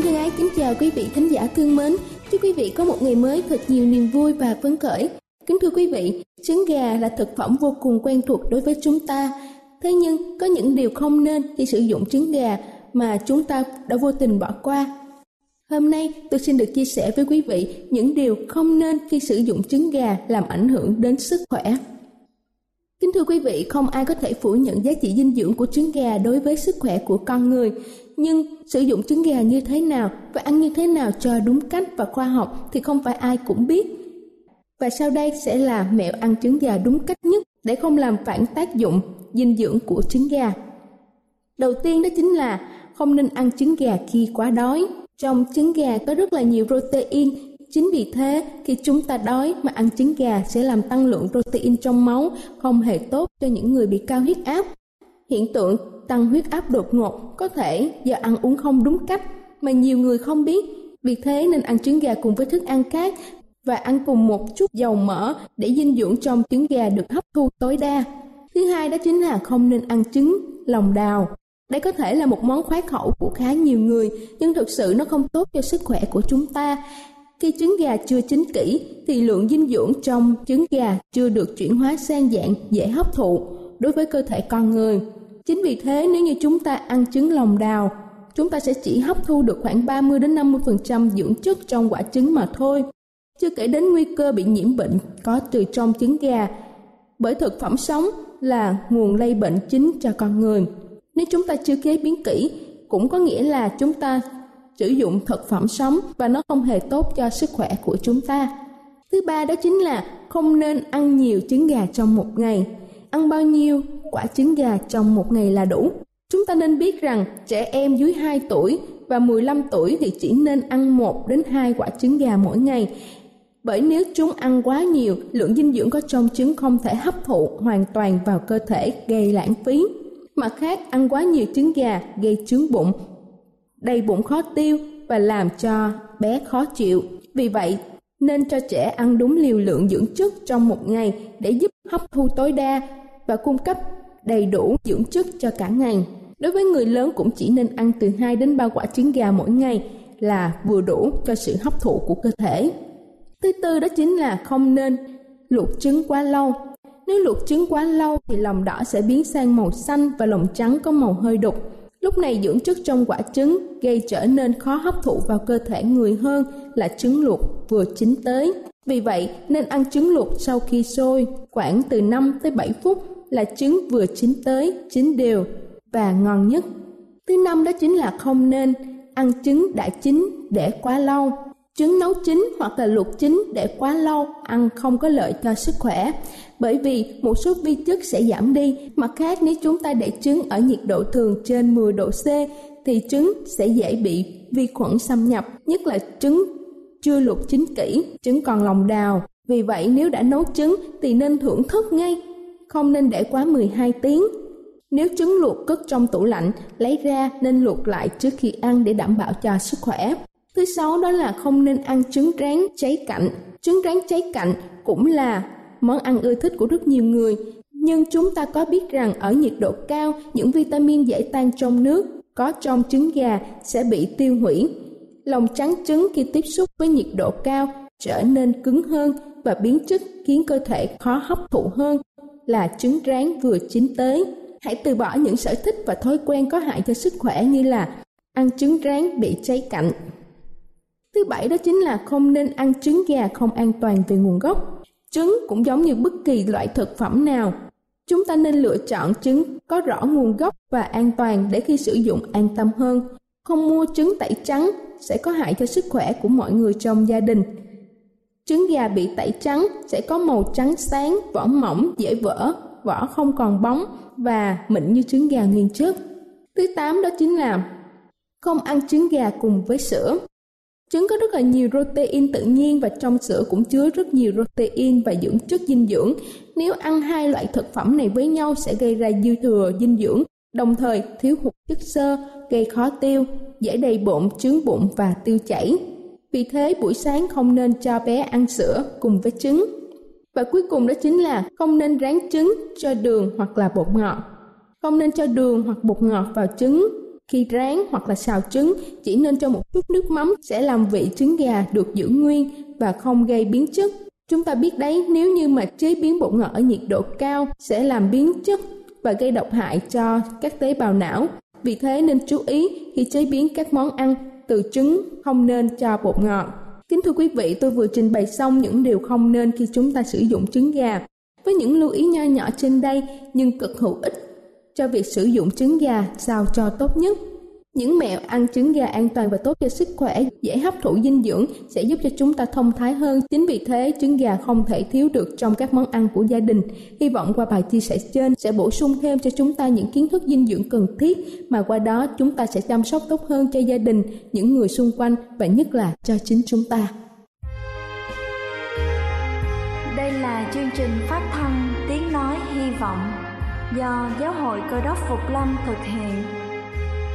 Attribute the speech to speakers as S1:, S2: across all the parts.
S1: Xin thân ái kính chào quý vị thính giả thương mến. Chúc quý vị có một ngày mới thật nhiều niềm vui và phấn khởi. Kính thưa quý vị, trứng gà là thực phẩm vô cùng quen thuộc đối với chúng ta. Thế nhưng có những điều không nên khi sử dụng trứng gà mà chúng ta đã vô tình bỏ qua. Hôm nay tôi xin được chia sẻ với quý vị những điều không nên khi sử dụng trứng gà làm ảnh hưởng đến sức khỏe. Kính thưa quý vị, không ai có thể phủ nhận giá trị dinh dưỡng của trứng gà đối với sức khỏe của con người. Nhưng sử dụng trứng gà như thế nào và ăn như thế nào cho đúng cách và khoa học thì không phải ai cũng biết. Và sau đây sẽ là mẹo ăn trứng gà đúng cách nhất để không làm phản tác dụng dinh dưỡng của trứng gà. Đầu tiên đó chính là không nên ăn trứng gà khi quá đói. Trong trứng gà có rất là nhiều protein, chính vì thế khi chúng ta đói mà ăn trứng gà sẽ làm tăng lượng protein trong máu, không hề tốt cho những người bị cao huyết áp. Hiện tượng tăng huyết áp đột ngột có thể do ăn uống không đúng cách mà nhiều người không biết. Vì thế nên ăn trứng gà cùng với thức ăn khác và ăn cùng một chút dầu mỡ để dinh dưỡng trong trứng gà được hấp thu tối đa. Thứ hai đó chính là không nên ăn trứng lòng đào. Đây có thể là một món khoái khẩu của khá nhiều người, nhưng thực sự nó không tốt cho sức khỏe của chúng ta. Khi trứng gà chưa chín kỹ thì lượng dinh dưỡng trong trứng gà chưa được chuyển hóa sang dạng dễ hấp thụ đối với cơ thể con người. Chính vì thế nếu như chúng ta ăn trứng lòng đào, chúng ta sẽ chỉ hấp thu được khoảng 30 đến 50% dưỡng chất trong quả trứng mà thôi. Chưa kể đến nguy cơ bị nhiễm bệnh có từ trong trứng gà, bởi thực phẩm sống là nguồn lây bệnh chính cho con người. Nếu chúng ta chưa chế biến kỹ, cũng có nghĩa là chúng ta sử dụng thực phẩm sống và nó không hề tốt cho sức khỏe của chúng ta. Thứ ba đó chính là không nên ăn nhiều trứng gà trong một ngày. Ăn bao nhiêu quả trứng gà trong một ngày là đủ. Chúng ta nên biết rằng trẻ em dưới 2 tuổi và 15 tuổi thì chỉ nên ăn 1 đến 2 quả trứng gà mỗi ngày. Bởi nếu chúng ăn quá nhiều, lượng dinh dưỡng có trong trứng không thể hấp thụ hoàn toàn vào cơ thể gây lãng phí. Mặt khác, ăn quá nhiều trứng gà gây trướng bụng, đầy bụng khó tiêu và làm cho bé khó chịu. Vì vậy, nên cho trẻ ăn đúng liều lượng dưỡng chất trong một ngày để giúp hấp thu tối đa và cung cấp đầy đủ dưỡng chất cho cả ngày. Đối với người lớn cũng chỉ nên ăn từ 2 đến 3 quả trứng gà mỗi ngày là vừa đủ cho sự hấp thụ của cơ thể. Thứ tư đó chính là không nên luộc trứng quá lâu. Nếu luộc trứng quá lâu thì lòng đỏ sẽ biến sang màu xanh và lòng trắng có màu hơi đục. Lúc này dưỡng chất trong quả trứng gây trở nên khó hấp thụ vào cơ thể người hơn là trứng luộc vừa chín tới. Vì vậy, nên ăn trứng luộc sau khi sôi khoảng từ 5 tới 7 phút là trứng vừa chín tới, chín đều và ngon nhất. Thứ năm đó chính là không nên ăn trứng đã chín để quá lâu. Trứng nấu chín hoặc là luộc chín để quá lâu ăn không có lợi cho sức khỏe bởi vì một số vi chất sẽ giảm đi. Mặt khác nếu chúng ta để trứng ở nhiệt độ thường trên 10 độ C thì trứng sẽ dễ bị vi khuẩn xâm nhập, nhất là trứng chưa luộc chín kỹ, trứng còn lòng đào. Vì vậy nếu đã nấu trứng thì nên thưởng thức ngay, không nên để quá 12 tiếng. Nếu trứng luộc cất trong tủ lạnh, lấy ra nên luộc lại trước khi ăn để đảm bảo cho sức khỏe. Thứ sáu đó là không nên ăn trứng rán cháy cạnh. Trứng rán cháy cạnh cũng là món ăn ưa thích của rất nhiều người. Nhưng chúng ta có biết rằng ở nhiệt độ cao, những vitamin dễ tan trong nước có trong trứng gà sẽ bị tiêu hủy. Lòng trắng trứng khi tiếp xúc với nhiệt độ cao trở nên cứng hơn và biến chất khiến cơ thể khó hấp thụ hơn là trứng rán vừa chín tới. Hãy từ bỏ những sở thích và thói quen có hại cho sức khỏe như là ăn trứng rán bị cháy cạnh. Thứ bảy đó chính là không nên ăn trứng gà không an toàn về nguồn gốc. Trứng cũng giống như bất kỳ loại thực phẩm nào. Chúng ta nên lựa chọn trứng có rõ nguồn gốc và an toàn để khi sử dụng an tâm hơn. Không mua trứng tẩy trắng sẽ có hại cho sức khỏe của mọi người trong gia đình. Trứng gà bị tẩy trắng sẽ có màu trắng sáng, vỏ mỏng, dễ vỡ, vỏ không còn bóng và mịn như trứng gà nguyên chất. Thứ tám đó chính là không ăn trứng gà cùng với sữa. Trứng có rất là nhiều protein tự nhiên và trong sữa cũng chứa rất nhiều protein và dưỡng chất dinh dưỡng. Nếu ăn hai loại thực phẩm này với nhau sẽ gây ra dư thừa dinh dưỡng, đồng thời thiếu hụt chất xơ, gây khó tiêu, dễ đầy bụng, trướng bụng và tiêu chảy. Vì thế buổi sáng không nên cho bé ăn sữa cùng với trứng. Và cuối cùng đó chính là không nên rán trứng cho đường hoặc là bột ngọt. Không nên cho đường hoặc bột ngọt vào trứng khi rán hoặc là xào trứng, chỉ nên cho một chút nước mắm sẽ làm vị trứng gà được giữ nguyên và không gây biến chất. Chúng ta biết đấy, nếu như mà chế biến bột ngọt ở nhiệt độ cao sẽ làm biến chất và gây độc hại cho các tế bào não. Vì thế nên chú ý khi chế biến các món ăn từ trứng không nên cho bột ngọt. Kính thưa quý vị, tôi vừa trình bày xong những điều không nên khi chúng ta sử dụng trứng gà. Với những lưu ý nho nhỏ trên đây nhưng cực hữu ích cho việc sử dụng trứng gà sao cho tốt nhất. Những mẹo ăn trứng gà an toàn và tốt cho sức khỏe, dễ hấp thụ dinh dưỡng sẽ giúp cho chúng ta thông thái hơn. Chính vì thế, trứng gà không thể thiếu được trong các món ăn của gia đình. Hy vọng qua bài chia sẻ trên sẽ bổ sung thêm cho chúng ta những kiến thức dinh dưỡng cần thiết mà qua đó chúng ta sẽ chăm sóc tốt hơn cho gia đình, những người xung quanh và nhất là cho chính chúng ta.
S2: Đây là chương trình phát thanh Tiếng Nói Hy Vọng do Giáo hội Cơ đốc Phục Lâm thực hiện.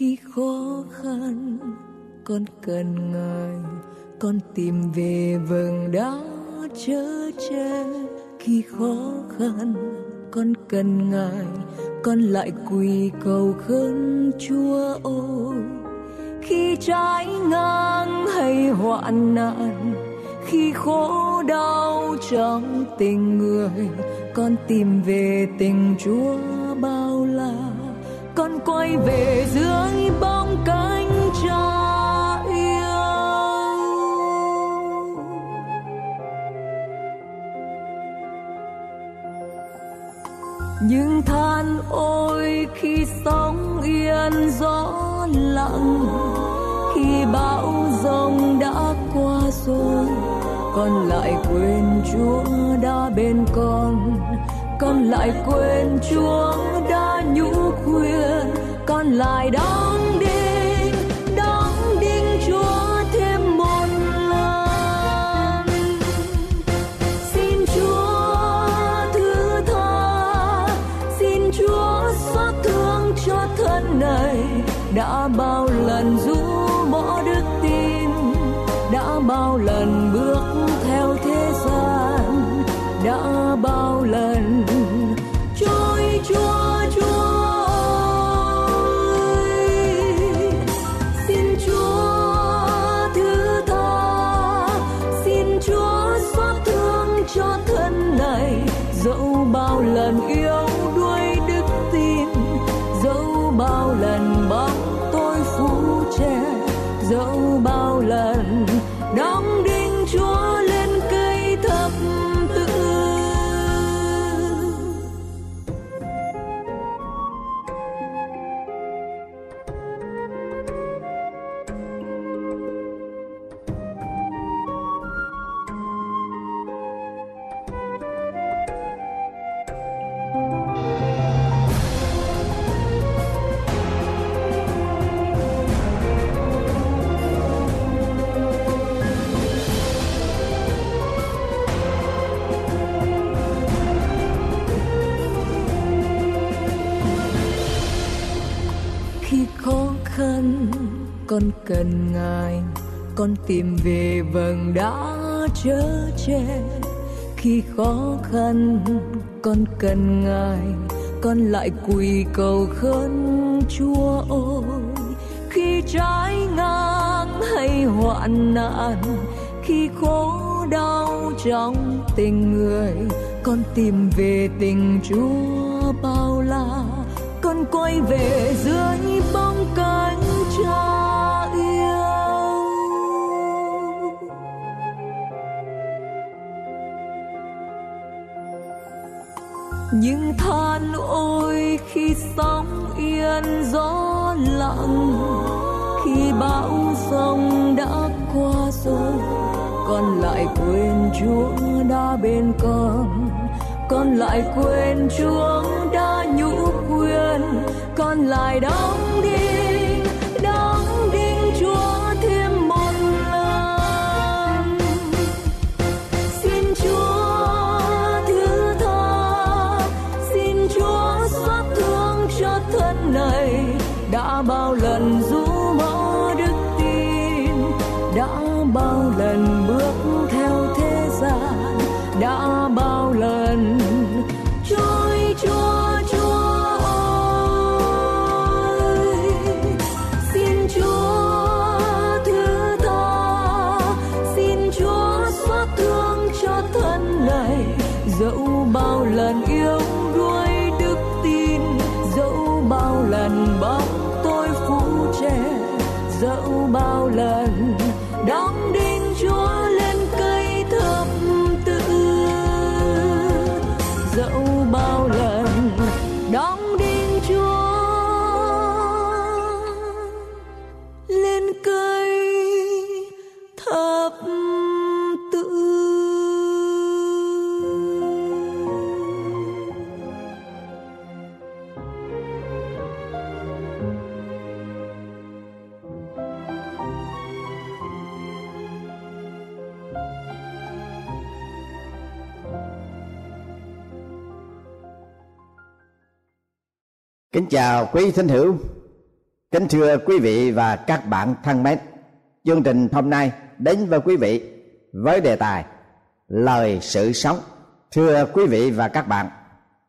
S3: Khi khó khăn, con cần ngài con tìm về vầng đá chớ che khi khó khăn, con cần ngài, con lại quỳ cầu khấn chúa ôi khi trái ngang hay hoạn nạn, khi khổ đau trong tình người, con tìm về tình chúa bao la con quay về giữa. Nhưng than ôi khi sóng yên, gió lặng. Khi bão giông đã qua rồi, con lại quên chúa đã bên con. Con lại quên chúa đã nhũ khuyên, con lại đong bao lần khó khăn, con cần ngài, con tìm về vầng đã chớ che. Khi khó khăn, con cần ngài, con lại quỳ cầu khấn chúa ơi. Khi trái ngang hay hoạn nạn, khi khổ đau trong tình người, con tìm về tình chúa bao la quay về dưới bóng cánh cha yêu. Nhưng than ôi khi sóng yên gió lặng, khi bão sông đã qua rồi, con lại quên chúa đã bên con con lại quên chúa con lại đóng đi đón
S4: đi. Chào quý thính hữu, kính thưa quý vị và các bạn thân mến. Chương trình hôm nay đến với quý vị với đề tài lời sự sống. Thưa quý vị và các bạn,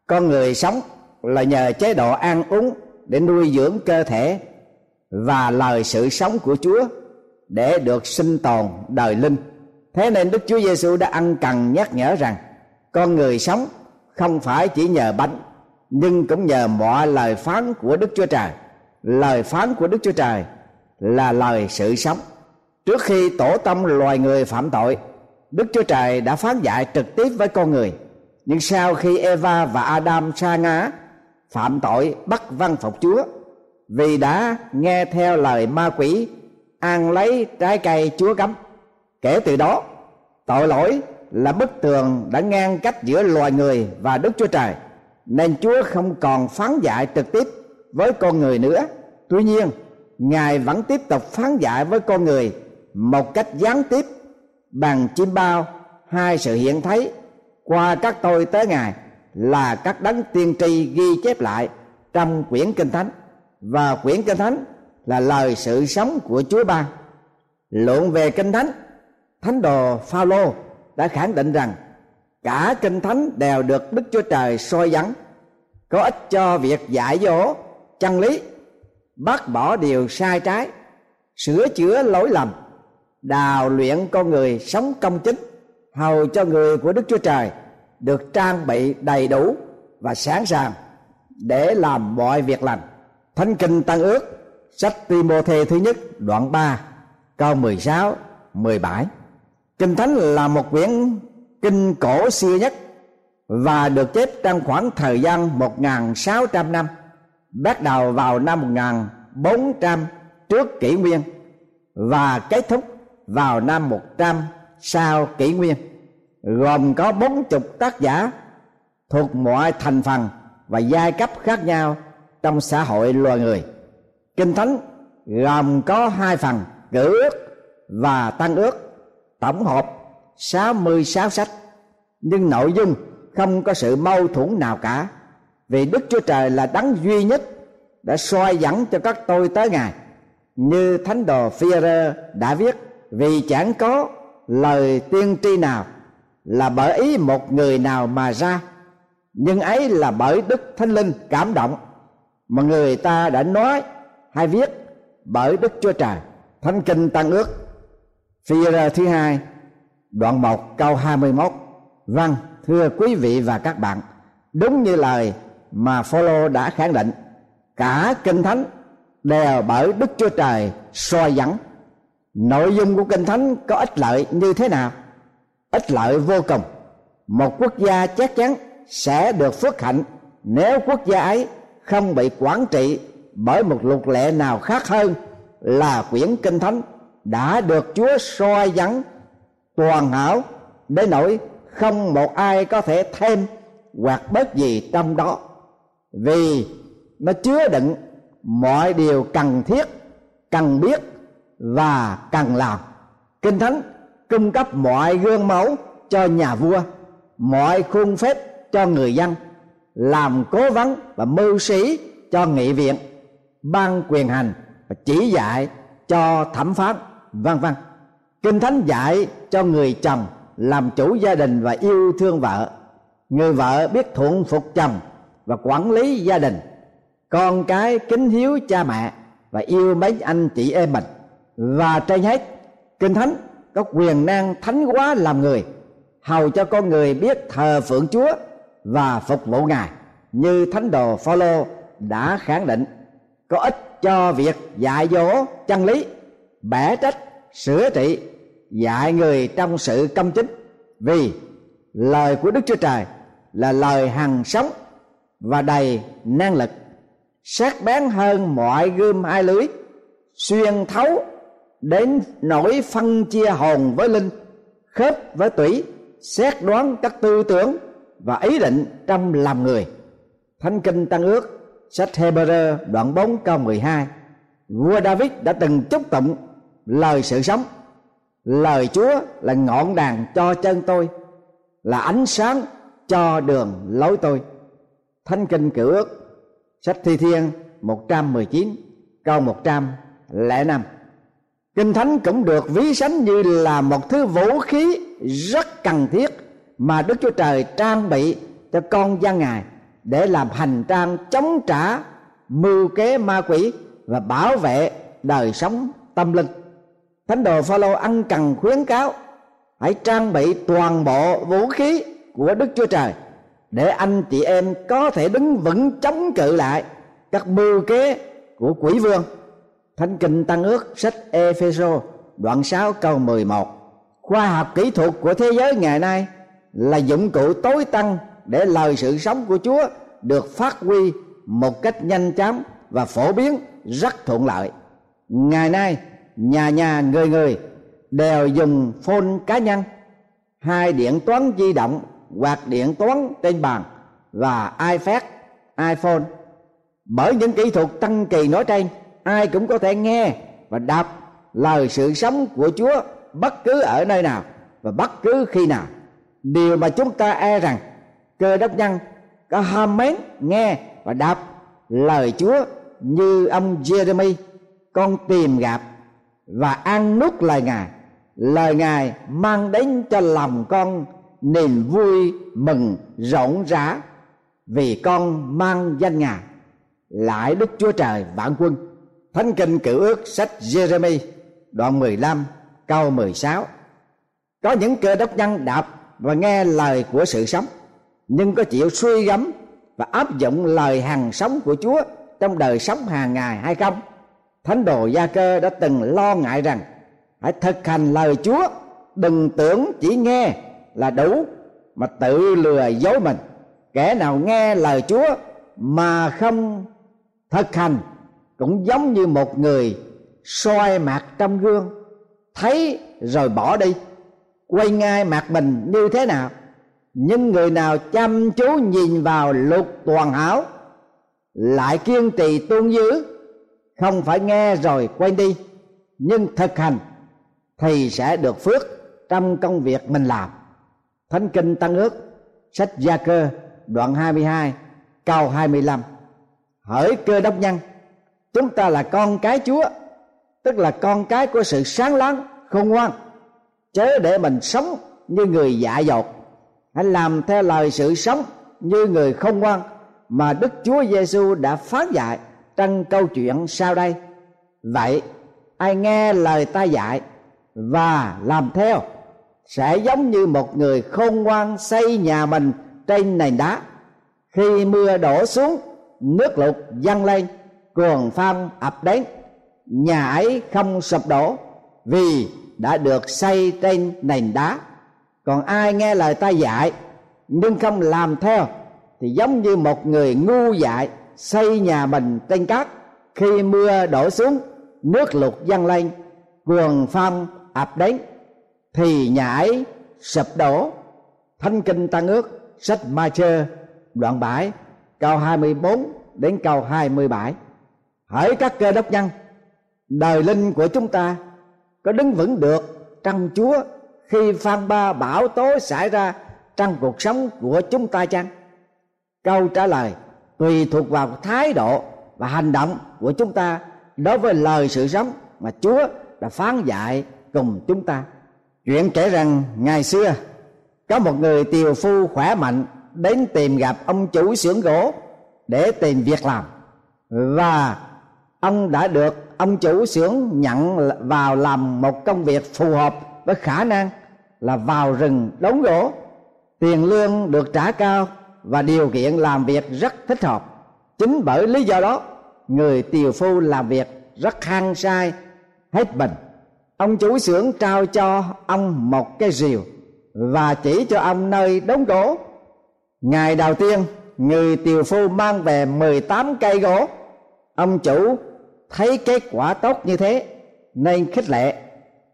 S4: con người sống là nhờ chế độ ăn uống để nuôi dưỡng cơ thể và lời sự sống của Chúa để được sinh tồn đời linh. Thế nên Đức Chúa Giêsu đã ăn cần nhắc nhở rằng con người sống không phải chỉ nhờ bánh nhưng cũng nhờ mọi lời phán của Đức Chúa Trời. Lời phán của Đức Chúa Trời là lời sự sống. Trước khi tổ tâm loài người phạm tội, Đức Chúa Trời đã phán dạy trực tiếp với con người nhưng sau khi Eva và Adam sa ngã phạm tội bắt văn phục Chúa vì đã nghe theo lời ma quỷ ăn lấy trái cây Chúa cấm. Kể từ đó, tội lỗi là bức tường đã ngăn cách giữa loài người và Đức Chúa Trời, nên Chúa không còn phán dạy trực tiếp với con người nữa. Tuy nhiên, Ngài vẫn tiếp tục phán dạy với con người một cách gián tiếp bằng chim bao hai sự hiện thấy qua các tôi tới ngài là các đấng tiên tri ghi chép lại trong quyển kinh thánh và quyển kinh thánh là lời sự sống của Chúa ban. Luận về kinh thánh, thánh đồ Phaolô đã khẳng định rằng cả kinh thánh đều được Đức Chúa Trời soi dẫn, có ích cho việc dạy dỗ chân lý, bác bỏ điều sai trái, sửa chữa lỗi lầm, đào luyện con người sống công chính, hầu cho người của Đức Chúa Trời được trang bị đầy đủ và sẵn sàng để làm mọi việc lành. Thánh kinh Tăng ước sách Timôthê thứ nhất đoạn 3 câu 16 17 Kinh Thánh là một quyển kinh cổ xưa nhất và được chép trong khoảng thời gian 1.600 năm, bắt đầu vào năm 1400 trước kỷ nguyên và kết thúc vào năm 100 sau kỷ nguyên, gồm có bốn chục tác giả thuộc mọi thành phần và giai cấp khác nhau trong xã hội loài người. Kinh thánh gồm có hai phần cử ước và tăng ước, tổng hợp 66 sách. Nhưng nội dung không có sự mâu thuẫn nào cả. Vì Đức Chúa Trời là đấng duy nhất đã soi dẫn cho các tôi tới Ngài, như thánh đồ Phi-rơ đã viết. Vì chẳng có lời tiên tri nào là bởi ý một người nào mà ra, nhưng ấy là bởi đức thánh linh cảm động mà người ta đã nói hay viết bởi đức chúa trời. Thánh kinh tăng ước phi ra thứ hai đoạn 1 câu 21 vâng thưa quý vị và các bạn, đúng như lời mà Phaolô đã khẳng định, cả kinh thánh đều bởi đức chúa trời soi dẫn. Nội dung của kinh thánh có ích lợi như thế nào? Ích lợi vô cùng. Một quốc gia chắc chắn sẽ được phước hạnh nếu quốc gia ấy không bị quản trị bởi một luật lệ nào khác hơn là quyển kinh thánh đã được Chúa soi dẫn toàn hảo đến nỗi không một ai có thể thêm hoặc bớt gì trong đó. Vì nó chứa đựng mọi điều cần thiết, cần biết và cần làm. Kinh thánh cung cấp mọi gương mẫu cho nhà vua, mọi khuôn phép cho người dân, làm cố vấn và mưu sĩ cho nghị viện, ban quyền hành và chỉ dạy cho thẩm phán, vân vân kinh thánh dạy cho người chồng làm chủ gia đình và yêu thương vợ. Người vợ biết thuận phục chồng và quản lý gia đình. Con cái kính hiếu cha mẹ và yêu mấy anh chị em mình. Và trên hết, kinh thánh có quyền năng thánh hóa làm người, hầu cho con người biết thờ phượng Chúa và phục vụ Ngài, như thánh đồ Phaolô đã khẳng định. Có ích cho việc dạy dỗ, chân lý, bẻ trách sửa trị, dạy người trong sự công chính. Vì lời của Đức Chúa Trời là lời hằng sống và đầy năng lực, sắc bén hơn mọi gươm hai lưới, xuyên thấu đến nỗi phân chia hồn với linh, khớp với tủy, xét đoán các tư tưởng và ý định trong lòng người. Thánh kinh tăng ước, sách Hebrew đoạn 4 câu 12 vua David đã từng chúc tụng lời sự sống, lời Chúa là ngọn đàn cho chân tôi, là ánh sáng cho đường lối tôi. Thánh kinh cựu ước, sách thi thiên 119 câu 105 kinh thánh cũng được ví sánh như là một thứ vũ khí rất cần thiết mà đức chúa trời trang bị cho con dân ngài để làm hành trang chống trả mưu kế ma quỷ và bảo vệ đời sống tâm linh thánh đồ phaolô ăn cần khuyến cáo, hãy trang bị toàn bộ vũ khí của đức chúa trời để anh chị em có thể đứng vững chống cự lại các mưu kế của quỷ vương. Thánh kinh Tăng ước, sách Epheso đoạn 6 câu 11 Khoa học kỹ thuật của thế giới ngày nay là dụng cụ tối tăng để lời sự sống của chúa được phát huy một cách nhanh chóng và phổ biến, rất thuận lợi. Ngày nay nhà nhà người người đều dùng phone cá nhân. Hai điện toán di động hoặc điện toán trên bàn và ipad, iphone. Bởi những kỹ thuật tăng kỳ nói trên, ai cũng có thể nghe và đọc lời sự sống của chúa bất cứ ở nơi nào và bất cứ khi nào. Điều mà chúng ta e rằng cơ đốc nhân có ham mến nghe và đọc lời chúa như ông jeremy con tìm gặp và ăn nuốt lời ngài. Lời ngài mang đến cho lòng con niềm vui mừng rộn rã vì con mang danh ngài. Lại đức chúa trời vạn quân, thánh kinh cựu ước sách jeremy đoạn 15 câu 16 có những cơ đốc nhân đọc và nghe lời của sự sống, nhưng có chịu suy gẫm và áp dụng lời hằng sống của chúa trong đời sống hàng ngày hay không? Thánh đồ gia cơ đã từng lo ngại rằng hãy thực hành lời chúa, đừng tưởng chỉ nghe là đủ, mà tự lừa dối mình. Kẻ nào nghe lời chúa mà không thực hành cũng giống như một người soi mặt trong gương, thấy rồi bỏ đi, quay ngay mặt mình như thế nào. Nhưng người nào chăm chú nhìn vào luật toàn hảo, lại kiên trì tuân giữ không phải nghe rồi quay đi. Nhưng thực hành thì sẽ được phước trong công việc mình làm. Thánh kinh tăng ước, sách gia cơ, đoạn 22 câu 25 hỡi cơ đốc nhân, chúng ta là con cái chúa, tức là con cái của sự sáng láng, khôn ngoan, chớ để mình sống như người dạ dột, hãy làm theo lời sự sống như người không ngoan mà Đức Chúa Giêsu đã phán dạy trong câu chuyện sau đây. Vậy ai nghe lời ta dạy và làm theo sẽ giống như một người khôn ngoan xây nhà mình trên nền đá. Khi mưa đổ xuống, nước lụt dâng lên, cuồng phong ập đến, nhà ấy không sụp đổ vì đã được xây trên nền đá còn ai nghe lời ta dạy nhưng không làm theo thì giống như một người ngu dại xây nhà mình trên cát khi mưa đổ xuống, nước lụt dâng lên cuồng phong ập đến, thì nhà ấy sụp đổ. Thanh kinh tăng ước, sách ma chơ đoạn bãi câu 24 đến câu 27 hỡi các cơ đốc nhân, đời linh của chúng ta có đứng vững được trong chúa khi phan ba bão tố xảy ra trong cuộc sống của chúng ta chăng? Câu trả lời tùy thuộc vào thái độ và hành động của chúng ta đối với lời sự sống mà chúa đã phán dạy cùng chúng ta. Chuyện kể rằng ngày xưa, có một người tiều phu khỏe mạnh đến tìm gặp ông chủ xưởng gỗ để tìm việc làm. Và ông đã được ông chủ xưởng nhận vào làm một công việc phù hợp với khả năng là vào rừng đốn gỗ. Tiền lương được trả cao và điều kiện làm việc rất thích hợp. Chính bởi lý do đó, người tiều phu làm việc rất hăng sai hết mình ông chủ xưởng trao cho ông một cái rìu và chỉ cho ông nơi đóng gỗ. Ngày đầu tiên, người tiều phu mang về 18 cây gỗ. Ông chủ thấy kết quả tốt như thế, nên khích lệ.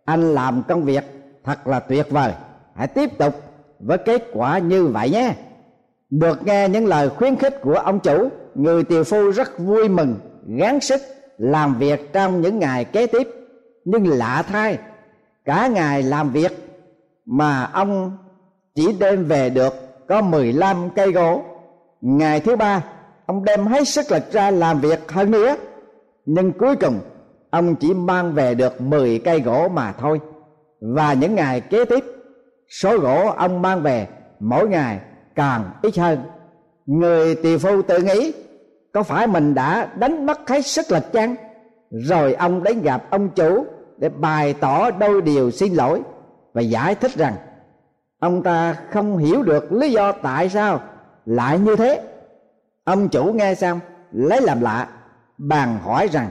S4: Anh làm công việc thật là tuyệt vời. Hãy tiếp tục với kết quả như vậy nhé được nghe những lời khuyến khích của ông chủ, người tiều phu rất vui mừng, gắng sức làm việc trong những ngày kế tiếp. Nhưng lạ thay, cả ngày làm việc mà ông chỉ đem về được có 15 cây gỗ. Ngày thứ ba, ông đem hết sức lực ra làm việc hơn nữa. Nhưng cuối cùng, ông chỉ mang về được 10 cây gỗ mà thôi. Và những ngày kế tiếp, số gỗ ông mang về mỗi ngày càng ít hơn. Người tỳ phu tự nghĩ, có phải mình đã đánh mất hết sức lực chăng? Rồi ông đến gặp ông chủ để bày tỏ đôi điều xin lỗi và giải thích rằng, ông ta không hiểu được lý do tại sao lại như thế. Ông chủ nghe xong, lấy làm lạ bàn hỏi rằng,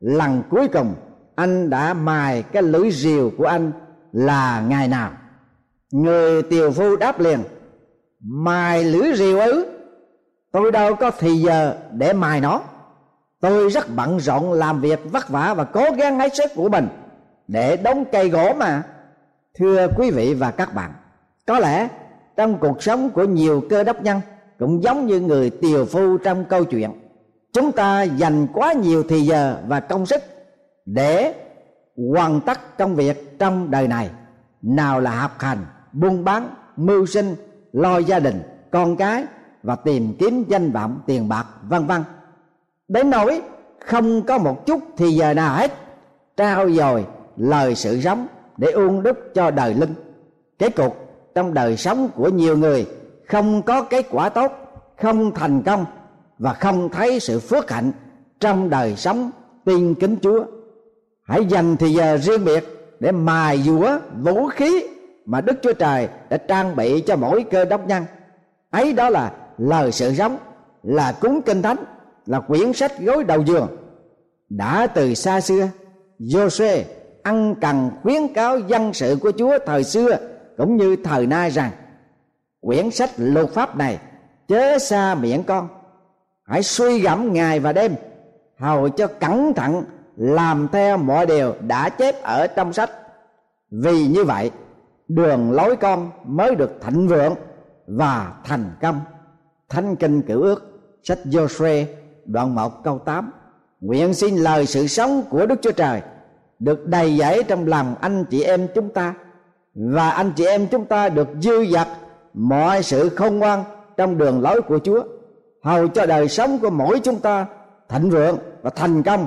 S4: lần cuối cùng anh đã mài cái lưỡi rìu của anh là ngày nào? Người tiều phu đáp liền mài lưỡi rìu ứ tôi đâu có thì giờ để mài nó. Tôi rất bận rộn làm việc vất vả và cố gắng hết sức của mình để đóng cây gỗ mà. Thưa quý vị và các bạn, có lẽ trong cuộc sống của nhiều cơ đốc nhân cũng giống như người tiều phu trong câu chuyện, chúng ta dành quá nhiều thì giờ và công sức để hoàn tất công việc trong đời này. Nào là học hành, buôn bán, mưu sinh lo gia đình, con cái và tìm kiếm danh vọng, tiền bạc, vân vân. Đến nỗi không có một chút thì giờ nào hết, trao dồi lời sự sống để uôn đúc cho đời linh. Kết cục, trong đời sống của nhiều người, không có kết quả tốt, không thành công và không thấy sự phước hạnh trong đời sống tin kính chúa. Hãy dành thì giờ riêng biệt để mài dũa vũ khí mà đức chúa trời đã trang bị cho mỗi cơ đốc nhân ấy đó là lời sự sống, là cúng kinh thánh, là quyển sách gối đầu giường. Đã từ xa xưa Jose ăn cần khuyến cáo dân sự của Chúa thời xưa cũng như thời nay rằng, quyển sách luật pháp này chớ xa miệng con. Hãy suy gẫm ngày và đêm, hầu cho cẩn thận, làm theo mọi điều đã chép ở trong sách. Vì như vậy đường lối con mới được thịnh vượng và thành công. Thánh kinh Cựu ước, sách Joshua đoạn 1 câu 8 nguyện xin lời sự sống của Đức Chúa Trời được đầy dẫy trong lòng anh chị em chúng ta và anh chị em chúng ta được dư dật mọi sự khôn ngoan trong đường lối của Chúa, hầu cho đời sống của mỗi chúng ta thịnh vượng và thành công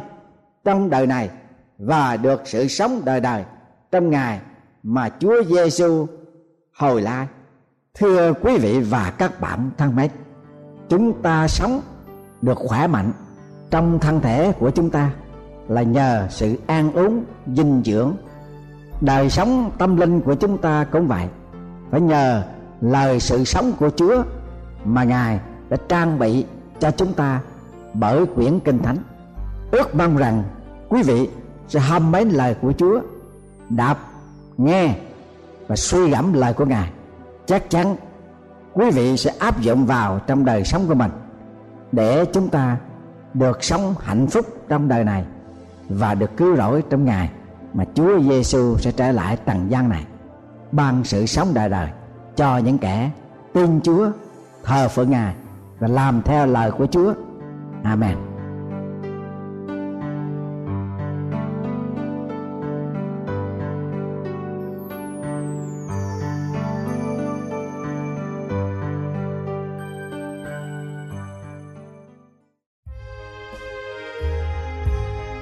S4: trong đời này và được sự sống đời đời trong ngày mà Chúa Giêsu hồi lại. Thưa quý vị và các bạn thân mến, chúng ta sống được khỏe mạnh trong thân thể của chúng ta là nhờ sự an uống dinh dưỡng đời sống tâm linh của chúng ta cũng vậy phải nhờ lời sự sống của chúa mà ngài đã trang bị cho chúng ta bởi quyển kinh thánh ước mong rằng quý vị sẽ hâm mến lời của chúa đạp nghe và suy gẫm lời của ngài, chắc chắn quý vị sẽ áp dụng vào trong đời sống của mình để chúng ta được sống hạnh phúc trong đời này và được cứu rỗi trong ngày mà Chúa Giêsu sẽ trở lại trần gian này, ban sự sống đời đời cho những kẻ tin Chúa, thờ phượng Ngài và làm theo lời của Chúa. Amen.